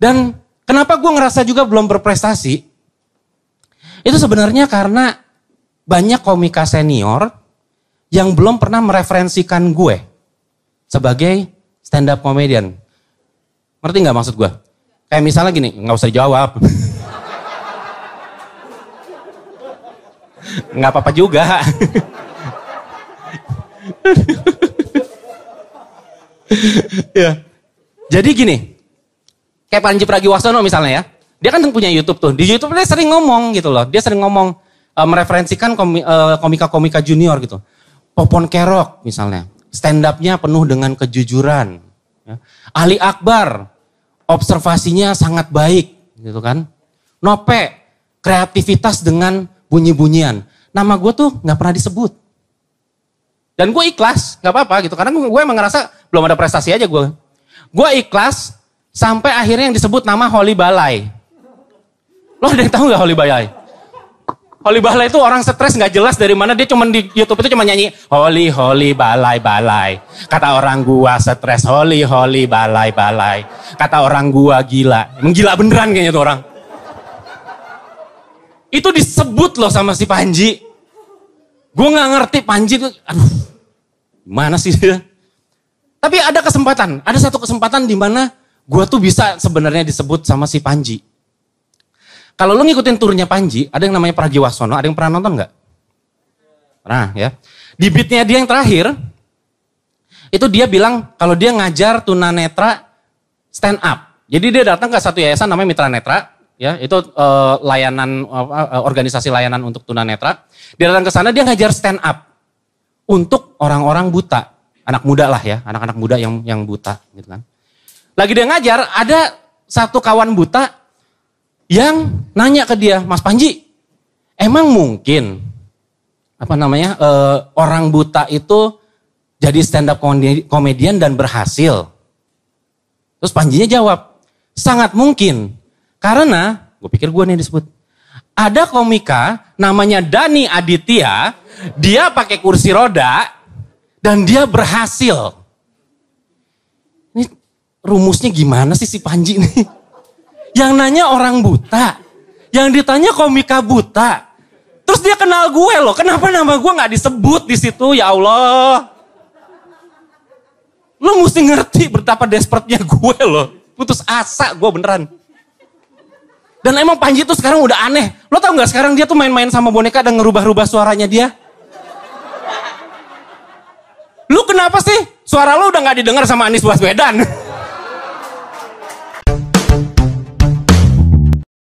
Dan kenapa gue ngerasa juga belum berprestasi? Itu sebenarnya karena banyak komika senior yang belum pernah mereferensikan gue sebagai stand up comedian. Ngerti nggak maksud gue? Kayak misalnya gini, nggak usah dijawab. nggak apa-apa juga. ya. Jadi gini, kayak Panji Pragiwaksono misalnya ya, dia kan punya YouTube tuh. Di YouTube dia sering ngomong gitu loh. Dia sering ngomong uh, mereferensikan uh, komika-komika junior gitu. Popon Kerok misalnya, stand up-nya penuh dengan kejujuran. Ya. Ali Akbar, observasinya sangat baik gitu kan. Nope, kreativitas dengan bunyi-bunyian. Nama gue tuh nggak pernah disebut. Dan gue ikhlas, nggak apa-apa gitu. Karena gue emang ngerasa belum ada prestasi aja gue. Gue ikhlas sampai akhirnya yang disebut nama Holy Balai. Lo ada yang tahu nggak Holy Balai? Holy Balai itu orang stres nggak jelas dari mana dia cuma di YouTube itu cuma nyanyi Holy Holy Balai Balai. Kata orang gua stres Holy Holy Balai Balai. Kata orang gua gila. Emang gila beneran kayaknya tuh orang. Itu disebut loh sama si Panji. Gue nggak ngerti Panji tuh, aduh, mana sih dia? Tapi ada kesempatan, ada satu kesempatan di mana gue tuh bisa sebenarnya disebut sama si Panji. Kalau lu ngikutin turnya Panji, ada yang namanya Pragiwasono, ada yang pernah nonton nggak? Pernah ya. Di beatnya dia yang terakhir, itu dia bilang kalau dia ngajar tunanetra stand up. Jadi dia datang ke satu yayasan namanya Mitra Netra, ya itu uh, layanan uh, organisasi layanan untuk tunanetra. Dia datang ke sana dia ngajar stand up untuk orang-orang buta, anak muda lah ya, anak-anak muda yang yang buta gitu kan. Lagi dia ngajar, ada satu kawan buta yang nanya ke dia, Mas Panji, emang mungkin apa namanya uh, orang buta itu jadi stand up komedian dan berhasil? Terus Panjinya jawab, sangat mungkin karena, gue pikir gue nih disebut. Ada komika namanya Dani Aditya, dia pakai kursi roda dan dia berhasil. Rumusnya gimana sih si Panji nih? Yang nanya orang buta, yang ditanya komika buta. Terus dia kenal gue loh, kenapa nama gue gak disebut di situ ya Allah? Lo mesti ngerti betapa desperate-nya gue loh. Putus asa gue beneran. Dan emang Panji tuh sekarang udah aneh. Lo tau gak sekarang dia tuh main-main sama boneka dan ngerubah-rubah suaranya dia? Lu kenapa sih? Suara lo udah gak didengar sama Anies Baswedan.